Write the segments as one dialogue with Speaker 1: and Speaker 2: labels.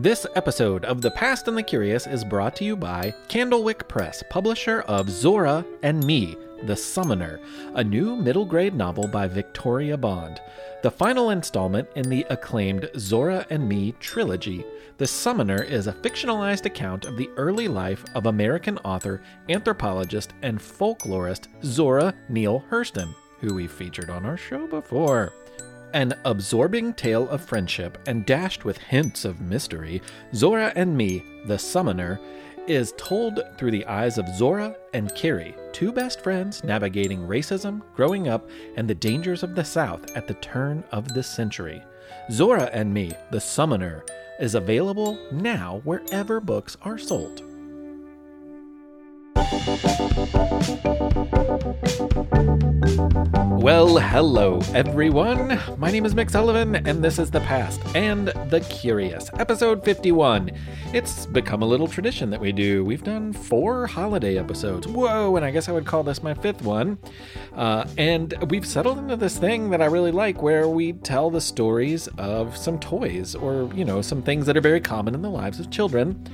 Speaker 1: This episode of The Past and the Curious is brought to you by Candlewick Press, publisher of Zora and Me, The Summoner, a new middle grade novel by Victoria Bond. The final installment in the acclaimed Zora and Me trilogy. The Summoner is a fictionalized account of the early life of American author, anthropologist, and folklorist Zora Neale Hurston, who we've featured on our show before. An absorbing tale of friendship and dashed with hints of mystery, Zora and Me, the Summoner, is told through the eyes of Zora and Carrie, two best friends navigating racism, growing up, and the dangers of the South at the turn of the century. Zora and Me, the Summoner, is available now wherever books are sold. Well, hello everyone. My name is Mick Sullivan, and this is The Past and the Curious, episode 51. It's become a little tradition that we do. We've done four holiday episodes. Whoa, and I guess I would call this my fifth one. Uh, and we've settled into this thing that I really like where we tell the stories of some toys or, you know, some things that are very common in the lives of children.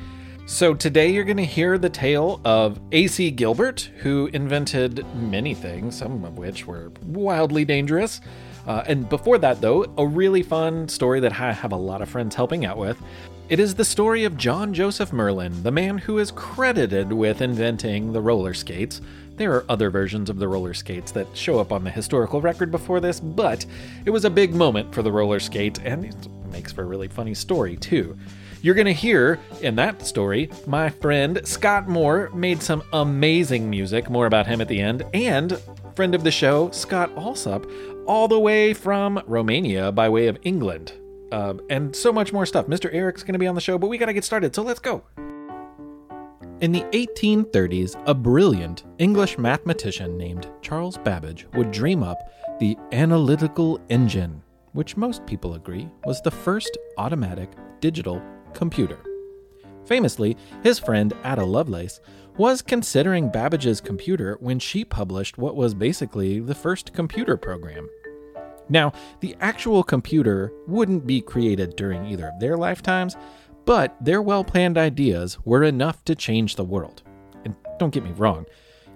Speaker 1: So today you're going to hear the tale of A.C. Gilbert, who invented many things, some of which were wildly dangerous. Uh, and before that, though, a really fun story that I have a lot of friends helping out with. It is the story of John Joseph Merlin, the man who is credited with inventing the roller skates. There are other versions of the roller skates that show up on the historical record before this, but it was a big moment for the roller skate, and it makes for a really funny story, too. You're going to hear in that story, my friend Scott Moore made some amazing music, more about him at the end, and friend of the show, Scott Alsop, all the way from Romania by way of England. Uh, and so much more stuff. Mr. Eric's going to be on the show, but we got to get started, so let's go. In the 1830s, a brilliant English mathematician named Charles Babbage would dream up the analytical engine, which most people agree was the first automatic digital computer. Famously, his friend Ada Lovelace was considering Babbage's computer when she published what was basically the first computer program. Now, the actual computer wouldn't be created during either of their lifetimes, but their well planned ideas were enough to change the world. And don't get me wrong,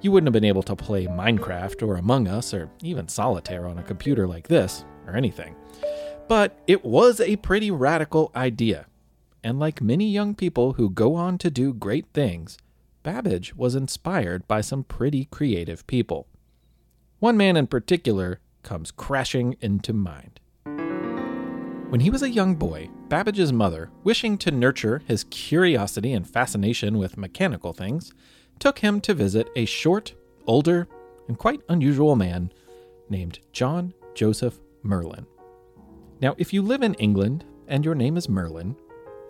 Speaker 1: you wouldn't have been able to play Minecraft or Among Us or even Solitaire on a computer like this, or anything. But it was a pretty radical idea, and like many young people who go on to do great things, Babbage was inspired by some pretty creative people. One man in particular comes crashing into mind. When he was a young boy, Babbage's mother, wishing to nurture his curiosity and fascination with mechanical things, took him to visit a short, older, and quite unusual man named John Joseph Merlin. Now, if you live in England and your name is Merlin,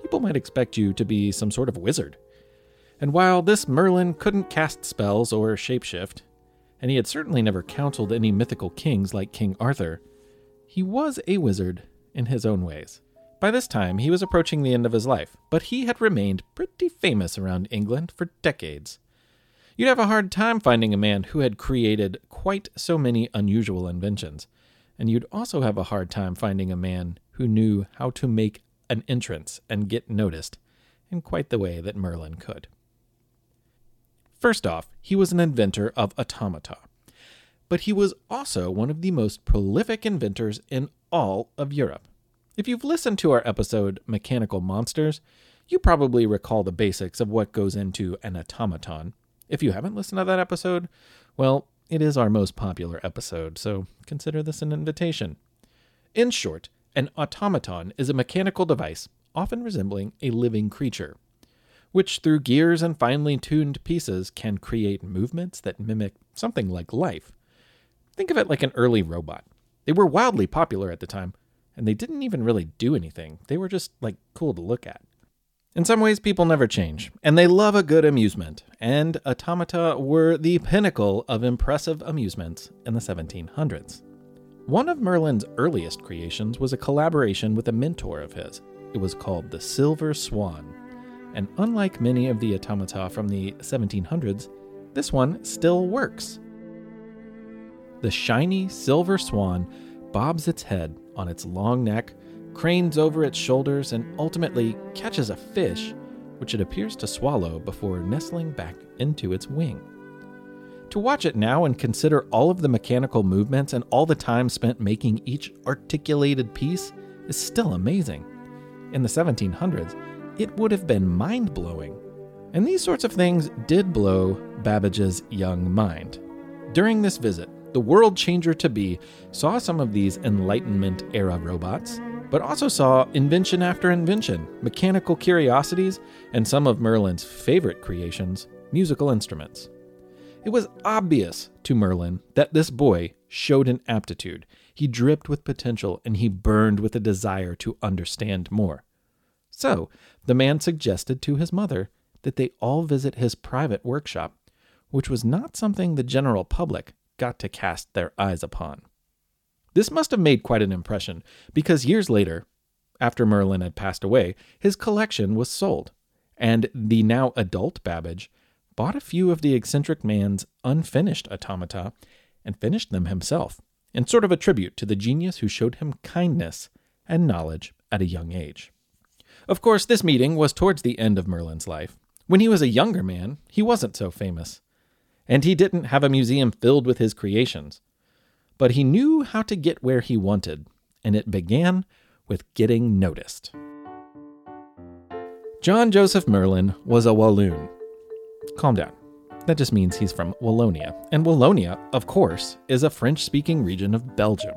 Speaker 1: people might expect you to be some sort of wizard. And while this Merlin couldn't cast spells or shapeshift, and he had certainly never counseled any mythical kings like King Arthur, he was a wizard in his own ways. By this time, he was approaching the end of his life, but he had remained pretty famous around England for decades. You'd have a hard time finding a man who had created quite so many unusual inventions, and you'd also have a hard time finding a man who knew how to make an entrance and get noticed in quite the way that Merlin could. First off, he was an inventor of automata, but he was also one of the most prolific inventors in all of Europe. If you've listened to our episode Mechanical Monsters, you probably recall the basics of what goes into an automaton. If you haven't listened to that episode, well, it is our most popular episode, so consider this an invitation. In short, an automaton is a mechanical device, often resembling a living creature, which through gears and finely tuned pieces can create movements that mimic something like life. Think of it like an early robot. They were wildly popular at the time, and they didn't even really do anything. They were just like cool to look at. In some ways, people never change, and they love a good amusement, and automata were the pinnacle of impressive amusements in the 1700s. One of Merlin's earliest creations was a collaboration with a mentor of his. It was called the Silver Swan. And unlike many of the automata from the 1700s, this one still works. The shiny silver swan bobs its head on its long neck, cranes over its shoulders, and ultimately catches a fish, which it appears to swallow before nestling back into its wing. To watch it now and consider all of the mechanical movements and all the time spent making each articulated piece is still amazing. In the 1700s, it would have been mind blowing. And these sorts of things did blow Babbage's young mind. During this visit, the world changer to be saw some of these Enlightenment era robots, but also saw invention after invention, mechanical curiosities, and some of Merlin's favorite creations, musical instruments. It was obvious to Merlin that this boy showed an aptitude. He dripped with potential and he burned with a desire to understand more. So, the man suggested to his mother that they all visit his private workshop, which was not something the general public got to cast their eyes upon. This must have made quite an impression, because years later, after Merlin had passed away, his collection was sold, and the now adult Babbage bought a few of the eccentric man's unfinished automata and finished them himself, in sort of a tribute to the genius who showed him kindness and knowledge at a young age. Of course, this meeting was towards the end of Merlin's life. When he was a younger man, he wasn't so famous, and he didn't have a museum filled with his creations. But he knew how to get where he wanted, and it began with getting noticed. John Joseph Merlin was a Walloon, Calm down. That just means he's from Wallonia. And Wallonia, of course, is a French speaking region of Belgium.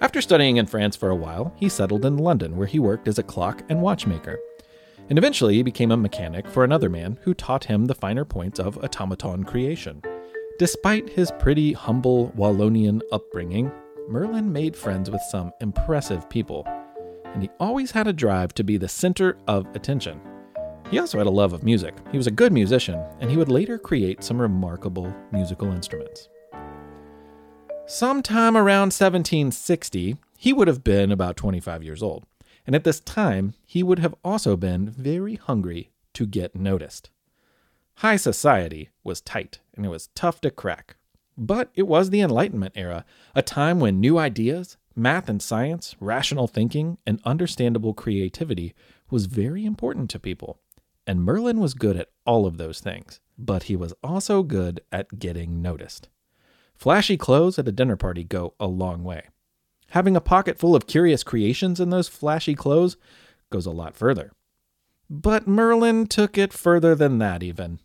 Speaker 1: After studying in France for a while, he settled in London where he worked as a clock and watchmaker. And eventually he became a mechanic for another man who taught him the finer points of automaton creation. Despite his pretty humble Wallonian upbringing, Merlin made friends with some impressive people, and he always had a drive to be the center of attention. He also had a love of music. He was a good musician, and he would later create some remarkable musical instruments. Sometime around 1760, he would have been about 25 years old, and at this time, he would have also been very hungry to get noticed. High society was tight, and it was tough to crack. But it was the Enlightenment era, a time when new ideas, math and science, rational thinking, and understandable creativity was very important to people. And Merlin was good at all of those things, but he was also good at getting noticed. Flashy clothes at a dinner party go a long way. Having a pocket full of curious creations in those flashy clothes goes a lot further. But Merlin took it further than that, even.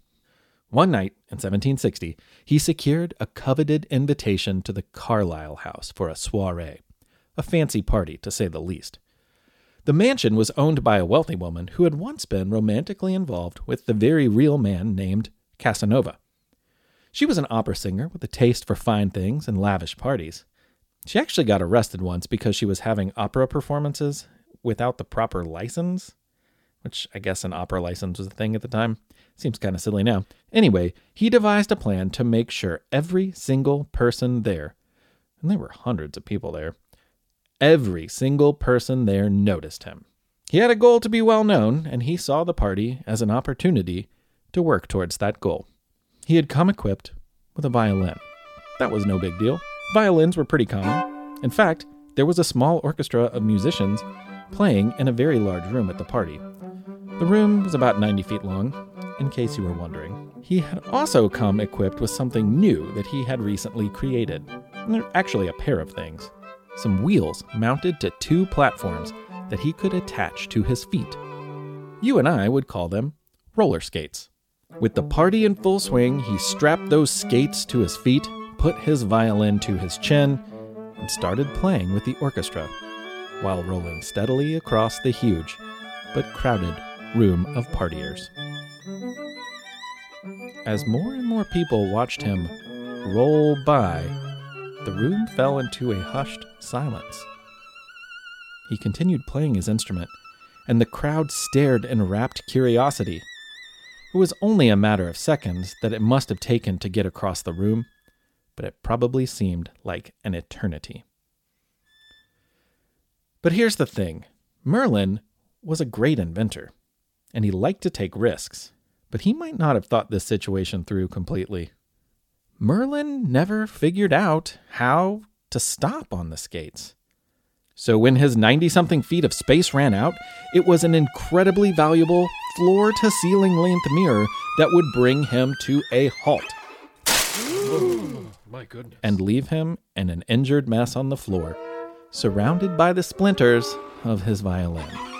Speaker 1: One night in 1760, he secured a coveted invitation to the Carlisle House for a soiree, a fancy party to say the least. The mansion was owned by a wealthy woman who had once been romantically involved with the very real man named Casanova. She was an opera singer with a taste for fine things and lavish parties. She actually got arrested once because she was having opera performances without the proper license, which I guess an opera license was a thing at the time. Seems kind of silly now. Anyway, he devised a plan to make sure every single person there, and there were hundreds of people there, Every single person there noticed him. He had a goal to be well known, and he saw the party as an opportunity to work towards that goal. He had come equipped with a violin. That was no big deal. Violins were pretty common. In fact, there was a small orchestra of musicians playing in a very large room at the party. The room was about 90 feet long, in case you were wondering. He had also come equipped with something new that he had recently created. Actually, a pair of things some wheels mounted to two platforms that he could attach to his feet. You and I would call them roller skates. With the party in full swing, he strapped those skates to his feet, put his violin to his chin, and started playing with the orchestra while rolling steadily across the huge but crowded room of partiers. As more and more people watched him roll by, the room fell into a hushed silence. He continued playing his instrument, and the crowd stared in rapt curiosity. It was only a matter of seconds that it must have taken to get across the room, but it probably seemed like an eternity. But here's the thing Merlin was a great inventor, and he liked to take risks, but he might not have thought this situation through completely. Merlin never figured out how to stop on the skates. So when his 90 something feet of space ran out, it was an incredibly valuable floor to ceiling length mirror that would bring him to a halt.
Speaker 2: My goodness.
Speaker 1: and leave him in an injured mess on the floor, surrounded by the splinters of his violin.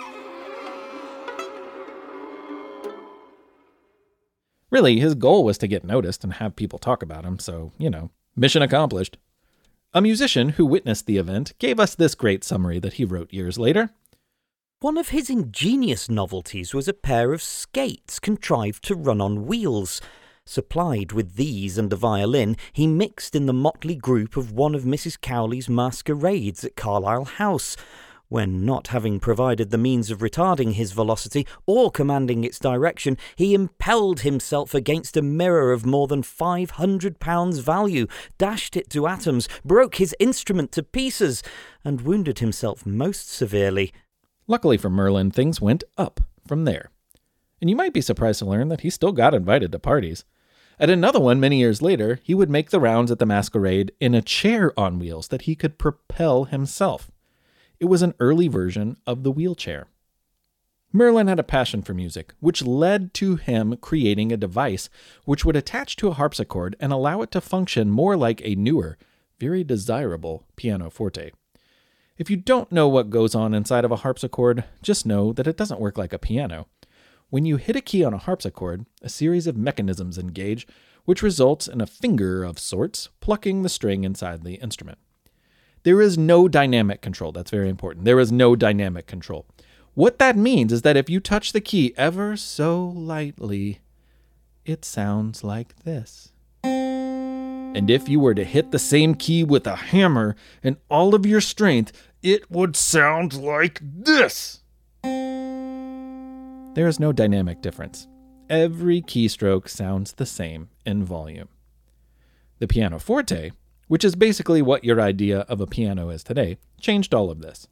Speaker 1: Really, his goal was to get noticed and have people talk about him, so, you know, mission accomplished. A musician who witnessed the event gave us this great summary that he wrote years later.
Speaker 3: One of his ingenious novelties was a pair of skates contrived to run on wheels. Supplied with these and a violin, he mixed in the motley group of one of Mrs. Cowley's masquerades at Carlisle House, when, not having provided the means of retarding his velocity or commanding its direction, he impelled himself against a mirror of more than five hundred pounds value, dashed it to atoms, broke his instrument to pieces, and wounded himself most severely.
Speaker 1: Luckily for Merlin, things went up from there. And you might be surprised to learn that he still got invited to parties. At another one, many years later, he would make the rounds at the masquerade in a chair on wheels that he could propel himself. It was an early version of the wheelchair. Merlin had a passion for music, which led to him creating a device which would attach to a harpsichord and allow it to function more like a newer, very desirable pianoforte. If you don't know what goes on inside of a harpsichord, just know that it doesn't work like a piano. When you hit a key on a harpsichord, a series of mechanisms engage, which results in a finger of sorts plucking the string inside the instrument. There is no dynamic control. That's very important. There is no dynamic control. What that means is that if you touch the key ever so lightly, it sounds like this. And if you were to hit the same key with a hammer and all of your strength, it would sound like this. There is no dynamic difference. Every keystroke sounds the same in volume. The pianoforte, which is basically what your idea of a piano is today, changed all of this.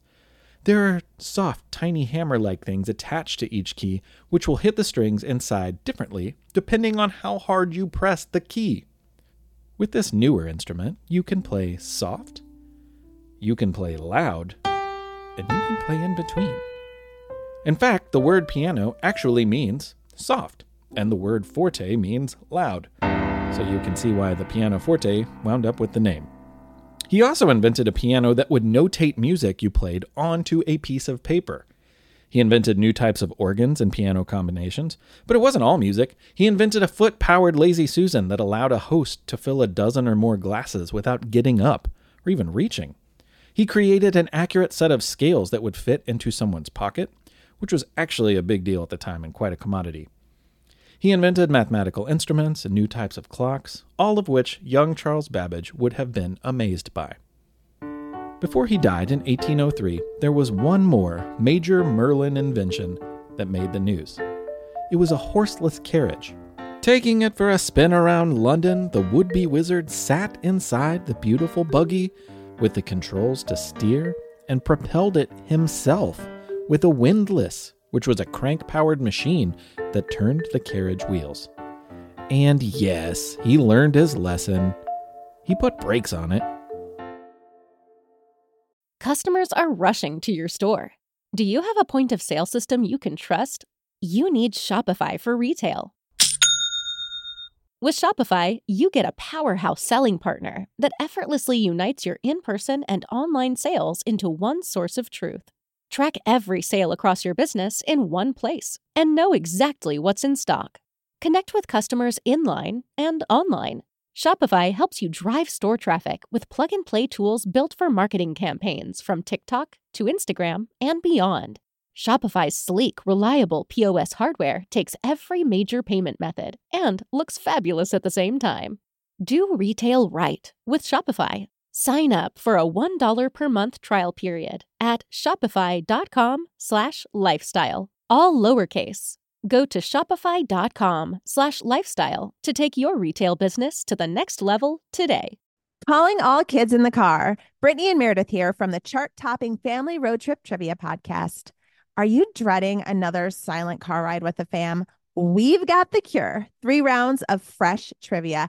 Speaker 1: There are soft, tiny hammer like things attached to each key, which will hit the strings inside differently depending on how hard you press the key. With this newer instrument, you can play soft, you can play loud, and you can play in between. In fact, the word piano actually means soft, and the word forte means loud. So you can see why the pianoforte wound up with the name. He also invented a piano that would notate music you played onto a piece of paper. He invented new types of organs and piano combinations, but it wasn't all music. He invented a foot powered Lazy Susan that allowed a host to fill a dozen or more glasses without getting up or even reaching. He created an accurate set of scales that would fit into someone's pocket, which was actually a big deal at the time and quite a commodity. He invented mathematical instruments and new types of clocks, all of which young Charles Babbage would have been amazed by. Before he died in 1803, there was one more major Merlin invention that made the news. It was a horseless carriage. Taking it for a spin around London, the would be wizard sat inside the beautiful buggy with the controls to steer and propelled it himself with a windlass, which was a crank powered machine that turned the carriage wheels. And yes, he learned his lesson. He put brakes on it.
Speaker 4: Customers are rushing to your store. Do you have a point of sale system you can trust? You need Shopify for retail. With Shopify, you get a powerhouse selling partner that effortlessly unites your in person and online sales into one source of truth. Track every sale across your business in one place and know exactly what's in stock. Connect with customers in line and online. Shopify helps you drive store traffic with plug and play tools built for marketing campaigns from TikTok to Instagram and beyond. Shopify's sleek, reliable POS hardware takes every major payment method and looks fabulous at the same time. Do retail right with Shopify. Sign up for a $1 per month trial period at shopify.com slash lifestyle, all lowercase. Go to shopify.com slash lifestyle to take your retail business to the next level today.
Speaker 5: Calling all kids in the car. Brittany and Meredith here from the chart topping Family Road Trip Trivia Podcast. Are you dreading another silent car ride with the fam? We've got the cure. Three rounds of fresh trivia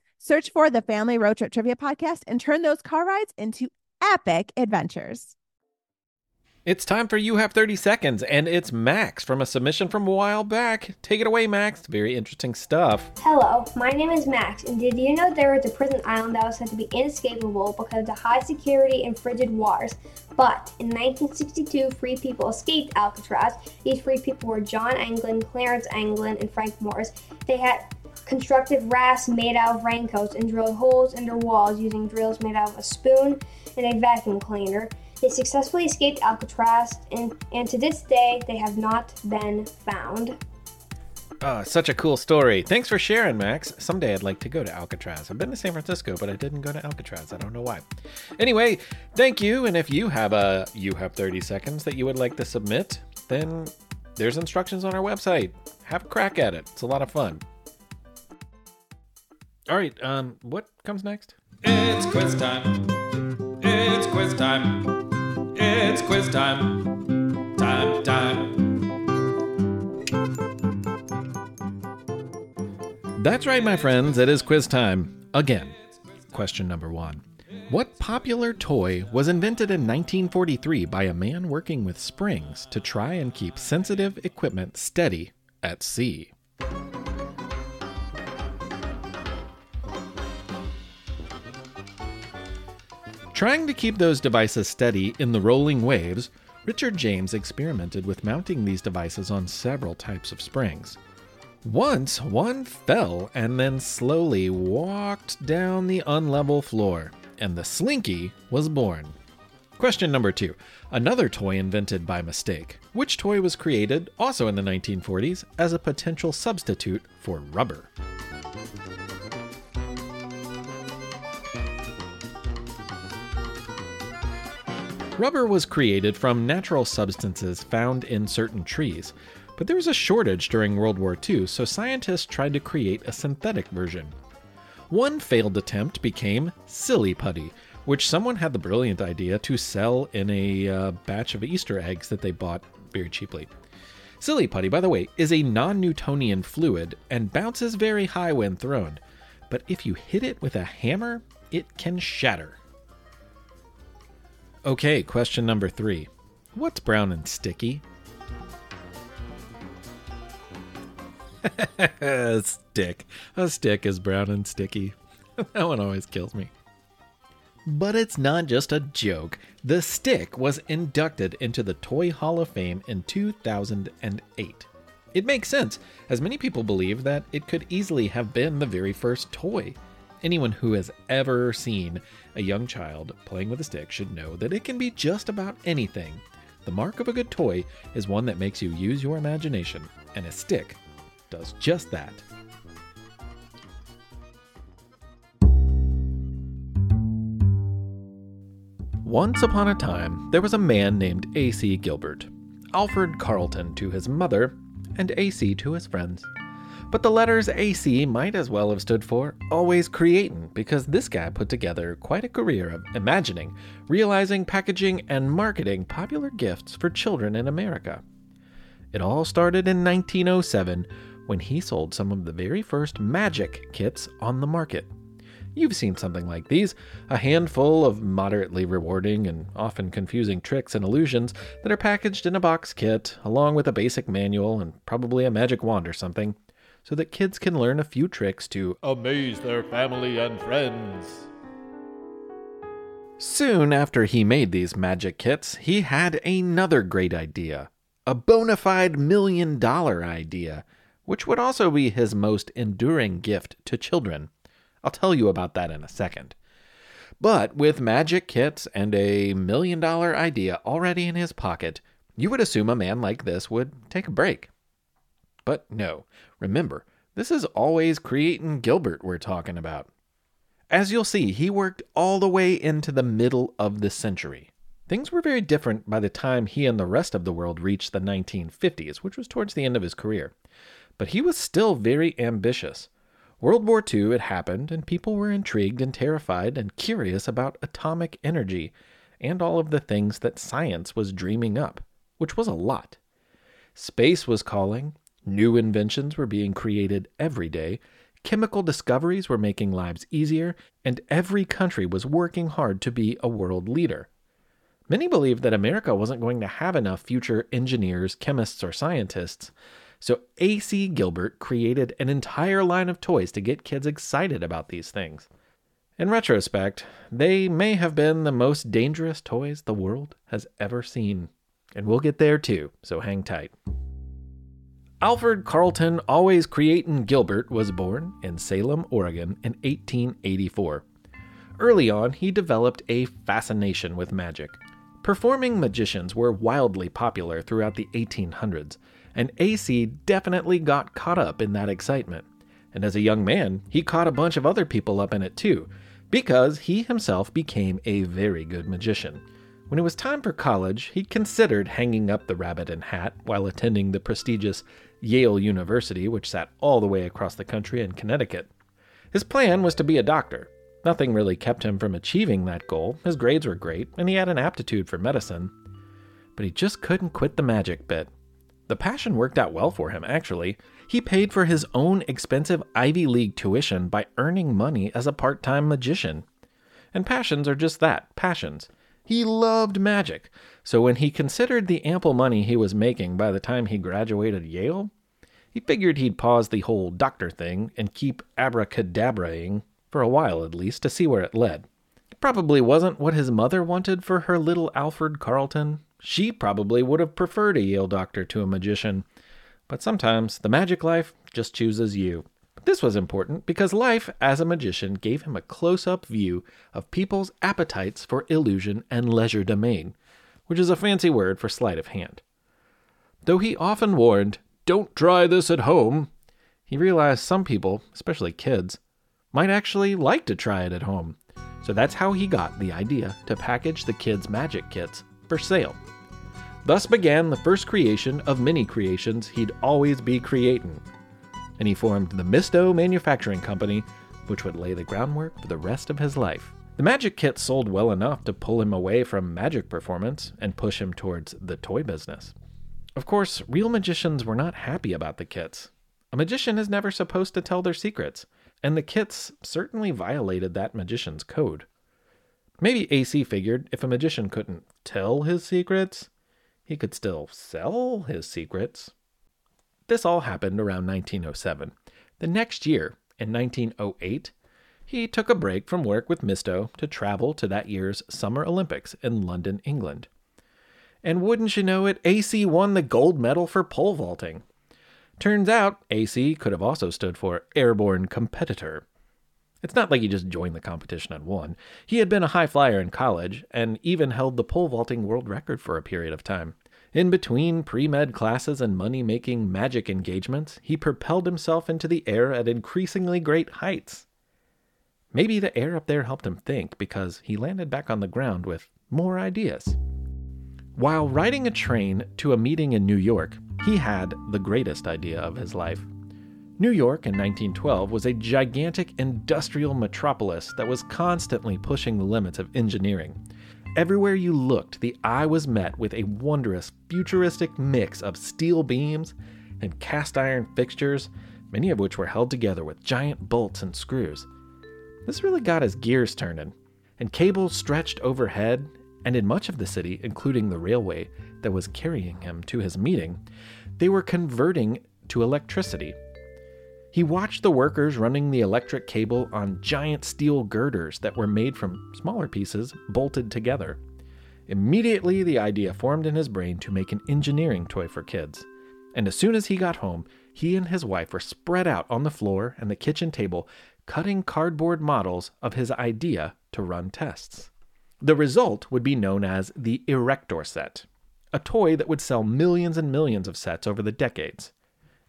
Speaker 5: Search for the Family Road Trip Trivia Podcast and turn those car rides into epic adventures.
Speaker 1: It's time for You Have 30 Seconds, and it's Max from a submission from a while back. Take it away, Max. Very interesting stuff.
Speaker 2: Hello, my name is Max, and did you know there was a prison island that was said to be inescapable because of the high security and frigid waters? But in 1962, free people escaped Alcatraz. These free people were John Anglin, Clarence Anglin, and Frank Morris. They had constructed rafts made out of raincoats and drilled holes in their walls using drills made out of a spoon and a vacuum cleaner. They successfully escaped Alcatraz, and, and to this day, they have not been found.
Speaker 1: Oh, such a cool story. Thanks for sharing, Max. Someday I'd like to go to Alcatraz. I've been to San Francisco, but I didn't go to Alcatraz. I don't know why. Anyway, thank you. And if you have a you have 30 seconds that you would like to submit, then there's instructions on our website. Have a crack at it. It's a lot of fun. All right, um what comes next?
Speaker 6: It's quiz time. It's quiz time. It's quiz time. Time, time.
Speaker 1: That's right, my friends. It is quiz time. Again. Question number one What popular toy was invented in 1943 by a man working with springs to try and keep sensitive equipment steady at sea? Trying to keep those devices steady in the rolling waves, Richard James experimented with mounting these devices on several types of springs. Once, one fell and then slowly walked down the unlevel floor, and the Slinky was born. Question number two Another toy invented by mistake. Which toy was created, also in the 1940s, as a potential substitute for rubber? Rubber was created from natural substances found in certain trees, but there was a shortage during World War II, so scientists tried to create a synthetic version. One failed attempt became Silly Putty, which someone had the brilliant idea to sell in a uh, batch of Easter eggs that they bought very cheaply. Silly Putty, by the way, is a non Newtonian fluid and bounces very high when thrown, but if you hit it with a hammer, it can shatter. Okay, question number three. What's brown and sticky? a stick. A stick is brown and sticky. that one always kills me. But it's not just a joke. The stick was inducted into the Toy Hall of Fame in 2008. It makes sense, as many people believe that it could easily have been the very first toy. Anyone who has ever seen a young child playing with a stick should know that it can be just about anything. The mark of a good toy is one that makes you use your imagination, and a stick does just that. Once upon a time, there was a man named A.C. Gilbert, Alfred Carlton to his mother, and A.C. to his friends. But the letters AC might as well have stood for Always Creatin', because this guy put together quite a career of imagining, realizing, packaging, and marketing popular gifts for children in America. It all started in 1907 when he sold some of the very first magic kits on the market. You've seen something like these a handful of moderately rewarding and often confusing tricks and illusions that are packaged in a box kit, along with a basic manual and probably a magic wand or something so that kids can learn a few tricks to amaze their family and friends. Soon after he made these magic kits, he had another great idea a bona fide million dollar idea, which would also be his most enduring gift to children. I'll tell you about that in a second. But with magic kits and a million dollar idea already in his pocket, you would assume a man like this would take a break. But no, remember, this is always Creatin' Gilbert we're talking about. As you'll see, he worked all the way into the middle of the century. Things were very different by the time he and the rest of the world reached the 1950s, which was towards the end of his career. But he was still very ambitious. World War II had happened, and people were intrigued and terrified and curious about atomic energy and all of the things that science was dreaming up, which was a lot. Space was calling, new inventions were being created every day, chemical discoveries were making lives easier, and every country was working hard to be a world leader. Many believed that America wasn't going to have enough future engineers, chemists, or scientists, so A.C. Gilbert created an entire line of toys to get kids excited about these things. In retrospect, they may have been the most dangerous toys the world has ever seen. And we'll get there too, so hang tight. Alfred Carlton Always Creatin' Gilbert was born in Salem, Oregon in 1884. Early on, he developed a fascination with magic. Performing magicians were wildly popular throughout the 1800s, and AC definitely got caught up in that excitement. And as a young man, he caught a bunch of other people up in it too, because he himself became a very good magician. When it was time for college, he considered hanging up the rabbit and hat while attending the prestigious Yale University, which sat all the way across the country in Connecticut. His plan was to be a doctor. Nothing really kept him from achieving that goal. His grades were great, and he had an aptitude for medicine. But he just couldn't quit the magic bit. The passion worked out well for him, actually. He paid for his own expensive Ivy League tuition by earning money as a part time magician. And passions are just that passions. He loved magic, so when he considered the ample money he was making by the time he graduated Yale, he figured he'd pause the whole doctor thing and keep abracadabraing for a while at least to see where it led. It probably wasn't what his mother wanted for her little Alfred Carlton, she probably would have preferred a Yale doctor to a magician. But sometimes the magic life just chooses you. This was important because life as a magician gave him a close up view of people's appetites for illusion and legerdemain, which is a fancy word for sleight of hand. Though he often warned, Don't try this at home, he realized some people, especially kids, might actually like to try it at home. So that's how he got the idea to package the kids' magic kits for sale. Thus began the first creation of many creations he'd always be creating. And he formed the Mysto Manufacturing Company, which would lay the groundwork for the rest of his life. The magic kit sold well enough to pull him away from magic performance and push him towards the toy business. Of course, real magicians were not happy about the kits. A magician is never supposed to tell their secrets, and the kits certainly violated that magician's code. Maybe AC figured if a magician couldn't tell his secrets, he could still sell his secrets. This all happened around 1907. The next year, in 1908, he took a break from work with Mysto to travel to that year's Summer Olympics in London, England. And wouldn't you know it, AC won the gold medal for pole vaulting. Turns out, AC could have also stood for Airborne Competitor. It's not like he just joined the competition and won. He had been a high flyer in college and even held the pole vaulting world record for a period of time. In between pre med classes and money making magic engagements, he propelled himself into the air at increasingly great heights. Maybe the air up there helped him think because he landed back on the ground with more ideas. While riding a train to a meeting in New York, he had the greatest idea of his life. New York in 1912 was a gigantic industrial metropolis that was constantly pushing the limits of engineering. Everywhere you looked, the eye was met with a wondrous, futuristic mix of steel beams and cast iron fixtures, many of which were held together with giant bolts and screws. This really got his gears turning, and cables stretched overhead, and in much of the city, including the railway that was carrying him to his meeting, they were converting to electricity he watched the workers running the electric cable on giant steel girders that were made from smaller pieces bolted together. Immediately, the idea formed in his brain to make an engineering toy for kids. And as soon as he got home, he and his wife were spread out on the floor and the kitchen table, cutting cardboard models of his idea to run tests. The result would be known as the Erector set, a toy that would sell millions and millions of sets over the decades.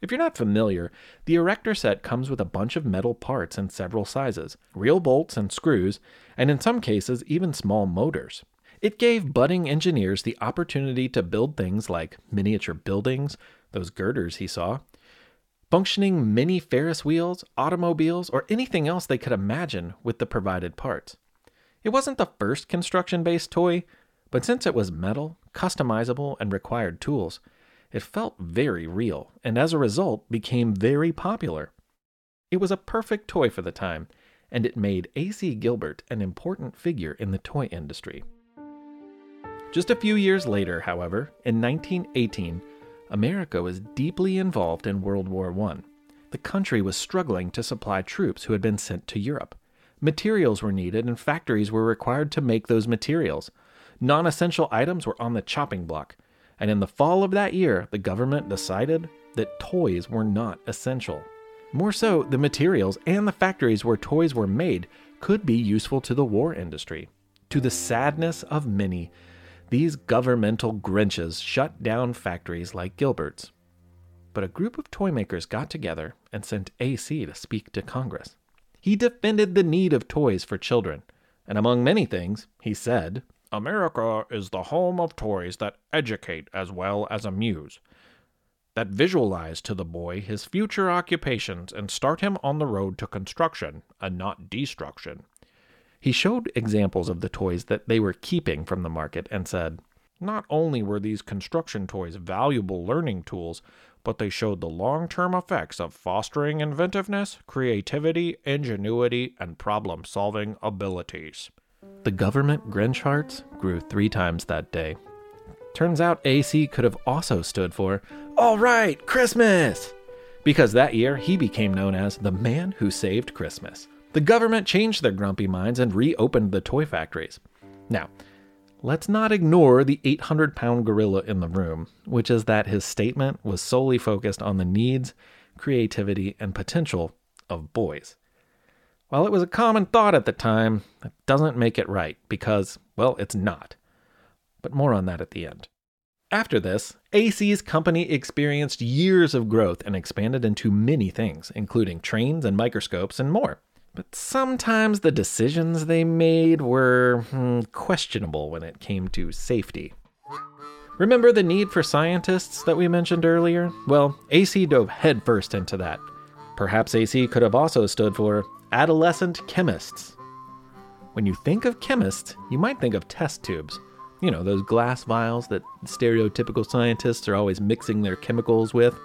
Speaker 1: If you're not familiar, the Erector set comes with a bunch of metal parts in several sizes, real bolts and screws, and in some cases, even small motors. It gave budding engineers the opportunity to build things like miniature buildings, those girders he saw, functioning mini Ferris wheels, automobiles, or anything else they could imagine with the provided parts. It wasn't the first construction based toy, but since it was metal, customizable, and required tools, it felt very real, and as a result, became very popular. It was a perfect toy for the time, and it made A.C. Gilbert an important figure in the toy industry. Just a few years later, however, in 1918, America was deeply involved in World War I. The country was struggling to supply troops who had been sent to Europe. Materials were needed, and factories were required to make those materials. Non essential items were on the chopping block, and in the fall of that year, the government decided that toys were not essential. More so, the materials and the factories where toys were made could be useful to the war industry. To the sadness of many, these governmental Grinches shut down factories like Gilbert's. But a group of toy makers got together and sent AC to speak to Congress. He defended the need of toys for children, and among many things, he said, America is the home of toys that educate as well as amuse, that visualize to the boy his future occupations and start him on the road to construction and not destruction. He showed examples of the toys that they were keeping from the market and said, Not only were these construction toys valuable learning tools, but they showed the long term effects of fostering inventiveness, creativity, ingenuity, and problem solving abilities. The government Grinch hearts grew three times that day. Turns out AC could have also stood for, All right, Christmas! Because that year he became known as the man who saved Christmas. The government changed their grumpy minds and reopened the toy factories. Now, let's not ignore the 800 pound gorilla in the room, which is that his statement was solely focused on the needs, creativity, and potential of boys. While it was a common thought at the time, that doesn't make it right because, well, it's not. But more on that at the end. After this, AC's company experienced years of growth and expanded into many things, including trains and microscopes and more. But sometimes the decisions they made were hmm, questionable when it came to safety. Remember the need for scientists that we mentioned earlier? Well, AC dove headfirst into that. Perhaps AC could have also stood for adolescent chemists. When you think of chemists, you might think of test tubes. You know, those glass vials that stereotypical scientists are always mixing their chemicals with.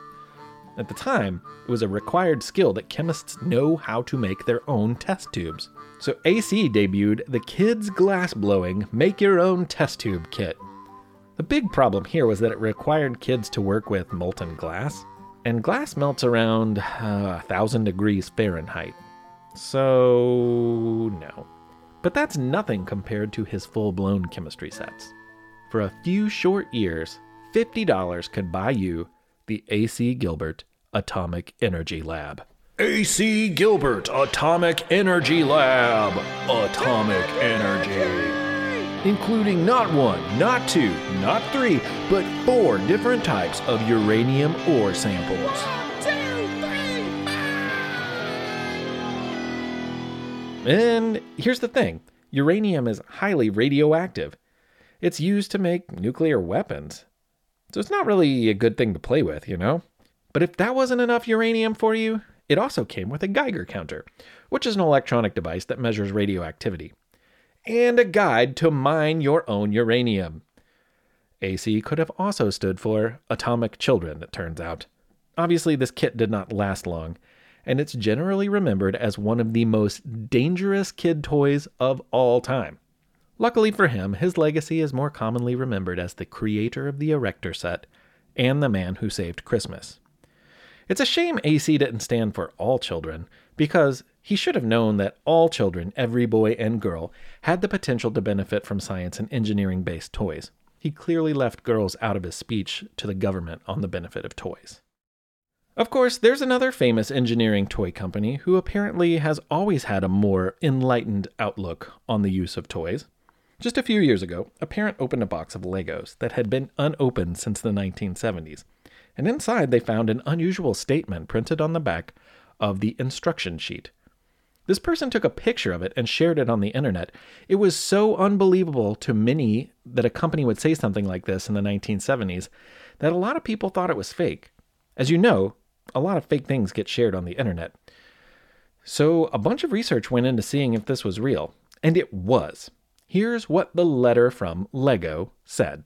Speaker 1: At the time, it was a required skill that chemists know how to make their own test tubes. So AC debuted the Kids Glass Blowing Make Your Own Test Tube Kit. The big problem here was that it required kids to work with molten glass, and glass melts around uh, 1,000 degrees Fahrenheit. So, no. But that's nothing compared to his full blown chemistry sets. For a few short years, $50 could buy you the AC Gilbert Atomic Energy Lab. AC Gilbert Atomic Energy Lab. Atomic Energy. Including not one, not two, not three, but four different types of uranium ore samples. And here's the thing uranium is highly radioactive. It's used to make nuclear weapons. So it's not really a good thing to play with, you know? But if that wasn't enough uranium for you, it also came with a Geiger counter, which is an electronic device that measures radioactivity, and a guide to mine your own uranium. AC could have also stood for Atomic Children, it turns out. Obviously, this kit did not last long, and it's generally remembered as one of the most dangerous kid toys of all time. Luckily for him, his legacy is more commonly remembered as the creator of the Erector set and the man who saved Christmas. It's a shame AC didn't stand for all children, because he should have known that all children, every boy and girl, had the potential to benefit from science and engineering based toys. He clearly left girls out of his speech to the government on the benefit of toys. Of course, there's another famous engineering toy company who apparently has always had a more enlightened outlook on the use of toys. Just a few years ago, a parent opened a box of Legos that had been unopened since the 1970s, And inside, they found an unusual statement printed on the back of the instruction sheet. This person took a picture of it and shared it on the internet. It was so unbelievable to many that a company would say something like this in the 1970s that a lot of people thought it was fake. As you know, a lot of fake things get shared on the internet. So a bunch of research went into seeing if this was real, and it was. Here's what the letter from Lego said.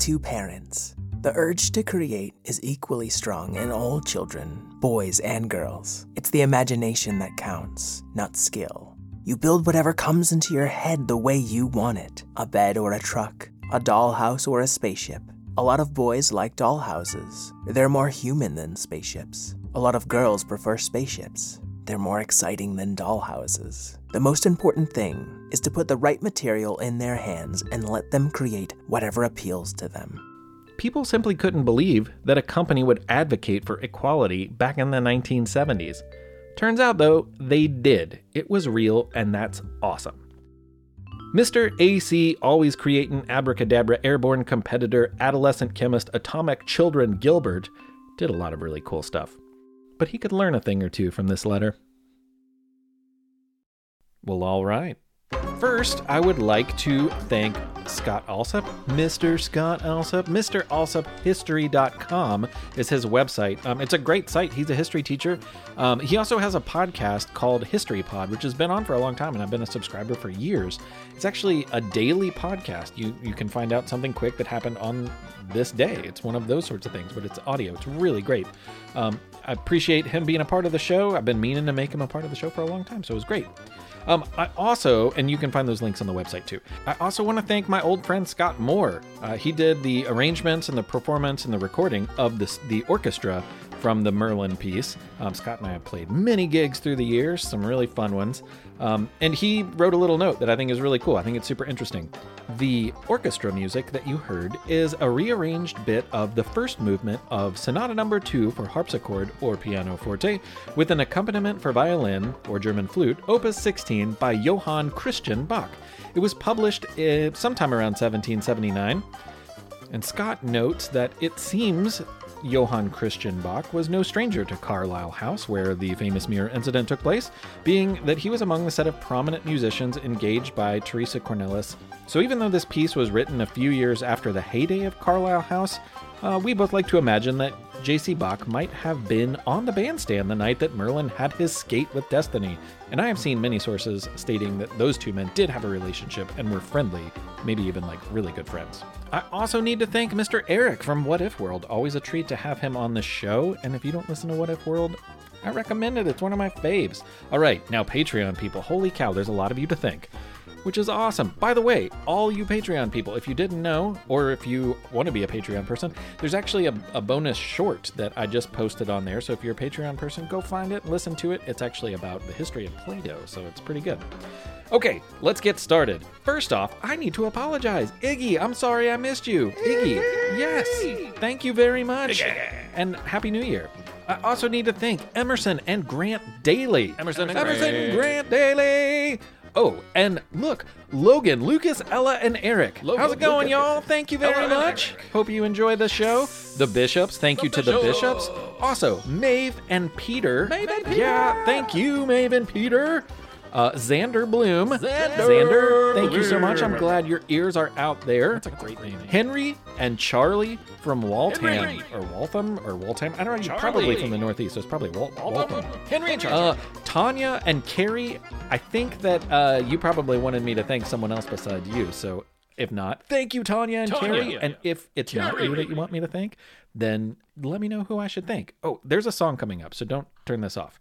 Speaker 7: To parents, the urge to create is equally strong in all children, boys and girls. It's the imagination that counts, not skill. You build whatever comes into your head the way you want it a bed or a truck, a dollhouse or a spaceship. A lot of boys like dollhouses. They're more human than spaceships. A lot of girls prefer spaceships. They're more exciting than dollhouses. The most important thing is to put the right material in their hands and let them create whatever appeals to them.
Speaker 1: People simply couldn't believe that a company would advocate for equality back in the 1970s. Turns out, though, they did. It was real, and that's awesome. Mr. AC, always creating abracadabra airborne competitor, adolescent chemist, atomic children Gilbert, did a lot of really cool stuff. But he could learn a thing or two from this letter. Well, all right. First, I would like to thank Scott Allsop, Mr. Scott Allsop. Mr. Allsop History.com is his website. Um, it's a great site. He's a history teacher. Um, he also has a podcast called History Pod, which has been on for a long time, and I've been a subscriber for years. It's actually a daily podcast. You you can find out something quick that happened on this day. It's one of those sorts of things, but it's audio. It's really great. Um, I appreciate him being a part of the show. I've been meaning to make him a part of the show for a long time, so it was great. Um, I also, and you can find those links on the website too. I also want to thank my old friend Scott Moore. Uh, he did the arrangements and the performance and the recording of this the orchestra from the Merlin piece. Um, Scott and I have played many gigs through the years, some really fun ones. Um, and he wrote a little note that I think is really cool. I think it's super interesting. The orchestra music that you heard is a rearranged bit of the first movement of Sonata Number 2 for harpsichord or pianoforte, with an accompaniment for violin or German flute, Opus 16 by Johann Christian Bach. It was published uh, sometime around 1779. And Scott notes that it seems Johann Christian Bach was no stranger to Carlisle House, where the famous mirror incident took place, being that he was among the set of prominent musicians engaged by Teresa Cornelys. So even though this piece was written a few years after the heyday of Carlisle House, uh, we both like to imagine that J.C. Bach might have been on the bandstand the night that Merlin had his skate with Destiny, and I have seen many sources stating that those two men did have a relationship and were friendly, maybe even like really good friends. I also need to thank Mr. Eric from What If World. Always a treat to have him on the show, and if you don't listen to What If World, I recommend it. It's one of my faves. All right, now Patreon people, holy cow, there's a lot of you to thank which is awesome. By the way, all you Patreon people, if you didn't know, or if you want to be a Patreon person, there's actually a, a, bonus short that I just posted on there. So if you're a Patreon person, go find it, listen to it. It's actually about the history of Play Doh, so it's pretty good. Okay, let's get started. First off, I need to apologize. Iggy, I'm sorry I missed you. Iggy, yes, thank you very much. And Happy New Year. I also need to thank Emerson and Grant Daly.
Speaker 6: Emerson and
Speaker 1: Emerson
Speaker 6: Grant.
Speaker 1: Grant Daly. Oh, and look, Logan, Lucas, Ella, and Eric.
Speaker 6: Logan,
Speaker 1: How's it going,
Speaker 6: Lucas,
Speaker 1: y'all? Thank you very
Speaker 6: Ella,
Speaker 1: much. Hope you enjoy the show. The Bishops, thank you to the
Speaker 6: Bishops.
Speaker 1: Bishops. Also, Maeve and Peter.
Speaker 6: Maeve and Peter.
Speaker 1: Yeah, thank you, Maeve and Peter. Uh, Xander Bloom.
Speaker 6: Xander
Speaker 1: Xander, thank you so much. I'm glad your ears are out there.
Speaker 6: That's a great name.
Speaker 1: Henry and Charlie from Waltham
Speaker 6: Henry.
Speaker 1: or Waltham or Waltham. I don't know. You're
Speaker 6: Charlie.
Speaker 1: probably from the Northeast, so it's probably Wal- Waltham.
Speaker 6: Henry and
Speaker 1: Uh,
Speaker 6: Charlie.
Speaker 1: Tanya and Carrie, I think that uh, you probably wanted me to thank someone else besides you. So if not, thank you, Tanya and
Speaker 6: Tanya.
Speaker 1: Carrie. And if it's not you that you want me to thank, then let me know who I should thank. Oh, there's a song coming up, so don't turn this off.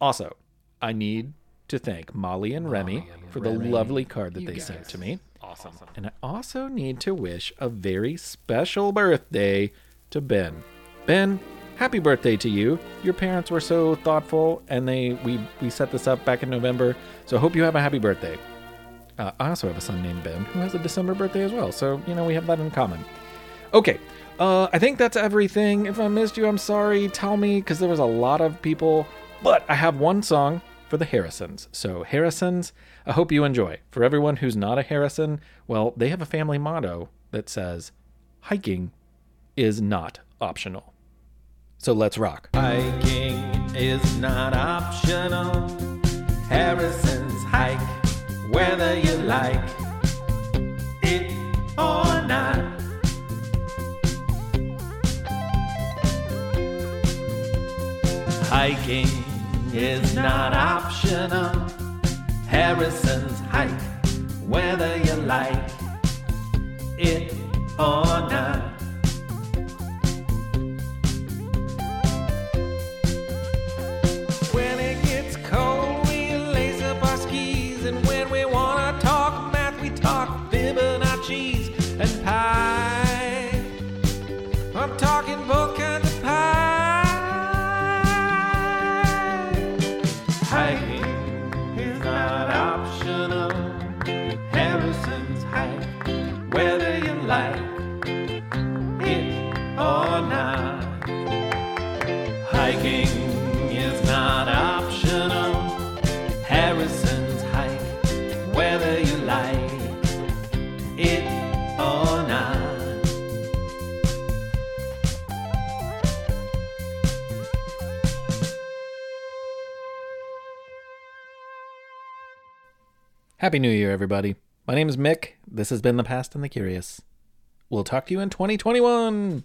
Speaker 1: Also, I need to thank Molly and Remy for the lovely card that they sent to me.
Speaker 6: awesome.
Speaker 1: And I also need to wish a very special birthday to Ben. Ben, happy birthday to you. Your parents were so thoughtful and they we we set this up back in November. So I hope you have a happy birthday. Uh, I also have a son named Ben who has a December birthday as well. So, you know, we have that in common. Okay. Uh, I think that's everything. If I missed you, I'm sorry. Tell me because there was a lot of people. But I have one song for the Harrisons. So, Harrisons, I hope you enjoy. For everyone who's not a Harrison, well, they have a family motto that says hiking is not optional.
Speaker 8: So let's rock.
Speaker 1: Hiking is not optional. Harrison's hike, whether you like it or not. Hiking is not optional. Harrison's hike, whether you like it
Speaker 8: Happy New Year, everybody. My name is Mick. This has been The Past and the Curious. We'll talk to you in 2021.